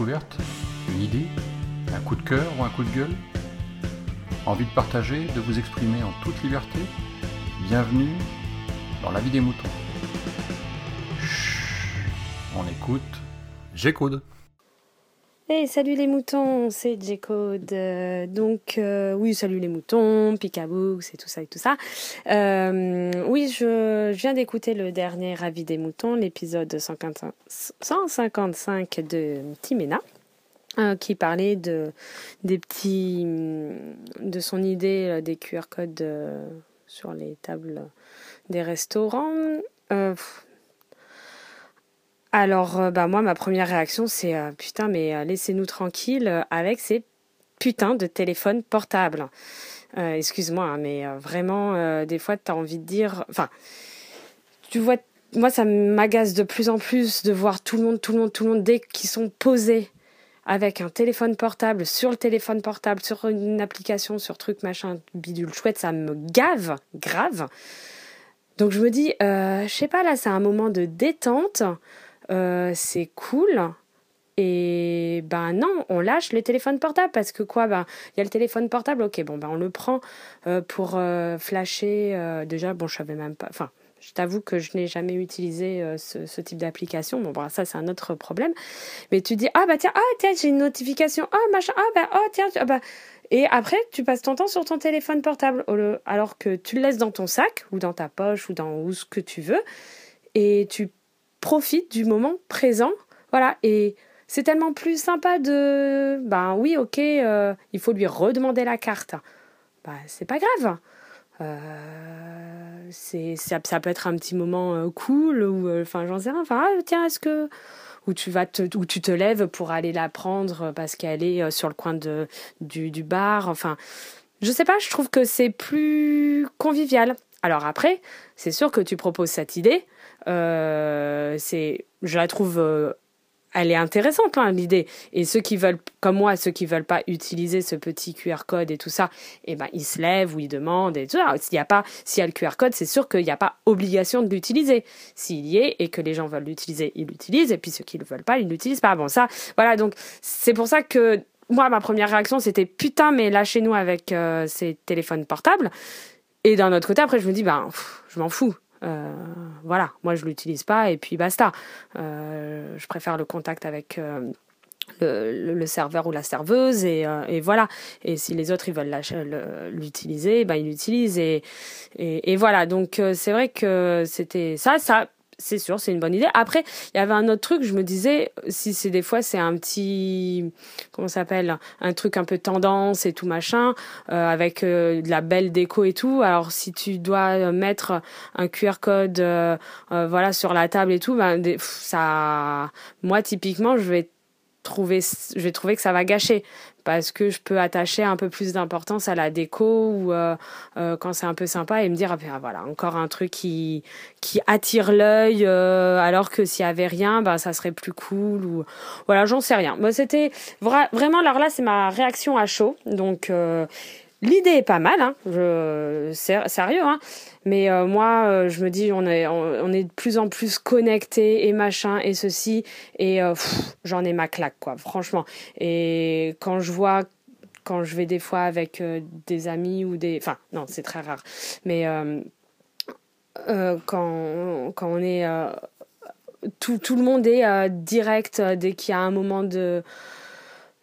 Une idée Un coup de cœur ou un coup de gueule Envie de partager, de vous exprimer en toute liberté Bienvenue dans la vie des moutons. On écoute G-Code. Hey, salut les moutons, c'est J-Code. Euh, donc, euh, oui, salut les moutons, Picaboo, c'est tout ça et tout ça. Euh, oui, je, viens d'écouter le dernier avis des moutons, l'épisode 155 de Timena, qui parlait de, des petits, de son idée des QR codes sur les tables des restaurants. Alors, euh, bah, moi, ma première réaction, c'est euh, putain, mais euh, laissez-nous tranquilles avec ces putains de téléphones portables. Excuse-moi, hein, mais vraiment, des fois, tu as envie de dire. Enfin, tu vois, moi, ça m'agace de plus en plus de voir tout le monde, tout le monde, tout le monde, dès qu'ils sont posés avec un téléphone portable, sur le téléphone portable, sur une application, sur truc, machin, bidule chouette, ça me gave, grave. Donc je me dis, je sais pas, là, c'est un moment de détente. Euh, c'est cool. Et ben non, on lâche les téléphones portables parce que quoi Ben il y a le téléphone portable, ok, bon ben on le prend euh, pour euh, flasher. déjà, bon, je savais même pas. Enfin, je t'avoue que je n'ai jamais utilisé ce, type d'application. Bon, bon ça c'est un autre problème. Mais tu dis ah bah tiens, ah tiens j'ai une notification, ah machin, ah bah oh tiens, ah, bah et après, tu passes ton temps sur ton téléphone portable, alors que tu le laisses dans ton sac, ou dans ta poche, ou dans où ce que tu veux, et tu profite du moment présent. Voilà, et c'est tellement plus sympa de. Ben oui, ok, euh, il faut lui redemander la carte. Ben, c'est pas grave. Euh, c'est ça, peut être un petit moment euh, cool ou enfin j'en sais rien enfin ah, tiens est-ce que où tu vas te, où tu te lèves pour aller la prendre parce qu'elle est sur le coin de du, du bar enfin je sais pas je trouve que c'est plus convivial alors après c'est sûr que tu proposes cette idée euh, c'est, je la trouve, euh, elle est intéressante hein, l'idée. Et ceux qui veulent, comme moi, ceux qui veulent pas utiliser ce petit QR code et tout ça, eh ben ils se lèvent ou ils demandent et. S'il y a pas, y a le QR code, c'est sûr qu'il n'y a pas obligation de l'utiliser. S'il y est et que les gens veulent l'utiliser, ils l'utilisent. Et puis ceux qui ne veulent pas, ils l'utilisent pas. Bon ça, voilà. Donc c'est pour ça que moi, ma première réaction, c'était putain, mais lâchez-nous avec euh, ces téléphones portables. Et d'un autre côté, après, je me dis, ben, je m'en fous. Euh, voilà, moi je l'utilise pas et puis basta. Euh, je préfère le contact avec le, serveur ou la serveuse et, voilà. Et si les autres ils veulent l'utiliser, ben ils l'utilisent et, voilà. Donc c'est vrai que c'était ça, ça c'est sûr, c'est une bonne idée. Après, il y avait un autre truc, je me disais, si c'est des fois c'est un petit, comment s'appelle, un truc un peu tendance et tout machin, euh, avec euh, de la belle déco et tout. Alors si tu dois mettre un QR code, euh, voilà, sur la table et tout, ben ça, moi typiquement, je vais trouver, je vais trouver que ça va gâcher. Parce que je peux attacher un peu plus d'importance à la déco ou euh, euh, quand c'est un peu sympa et me dire ah ben, voilà encore un truc qui qui attire l'œil euh, alors que s'il y avait rien bah ça serait plus cool ou voilà j'en sais rien. Moi c'était vraiment alors là c'est ma réaction à chaud. Donc L'idée est pas mal, hein. Sérieux, hein. Mais euh, moi, euh, je me dis, on est, de plus en plus connectés et machin et ceci. Et euh, j'en ai ma claque, quoi, franchement. Et quand je vois, quand je vais des fois avec des amis ou des. Enfin, non, c'est très rare. Mais quand, quand on est. tout, tout le monde est direct dès qu'il y a un moment de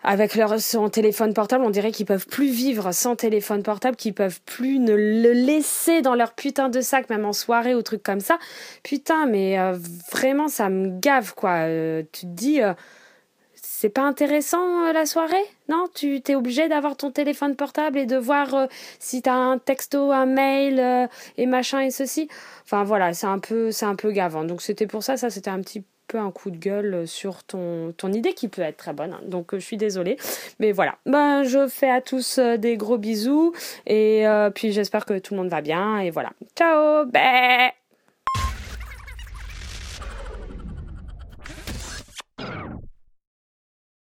avec leur son téléphone portable, on dirait qu'ils peuvent plus vivre sans téléphone portable, qu'ils peuvent plus ne le laisser dans leur putain de sac, même en soirée ou trucs comme ça. Putain, mais euh, vraiment, ça me gave, quoi. Euh, tu te dis, euh, c'est pas intéressant la soirée? Non? Tu t'es obligé d'avoir ton téléphone portable et de voir si t'as un texto, un mail et machin et ceci? Enfin voilà, c'est un peu, c'est un peu gavant. Donc c'était pour ça, ça c'était un petit peu un coup de gueule sur ton, idée qui peut être très bonne. Hein. Donc euh, je suis désolée. Mais voilà. Ben, je fais à tous euh, des gros bisous. Et euh, puis j'espère que tout le monde va bien. Et voilà. Ciao. Bye.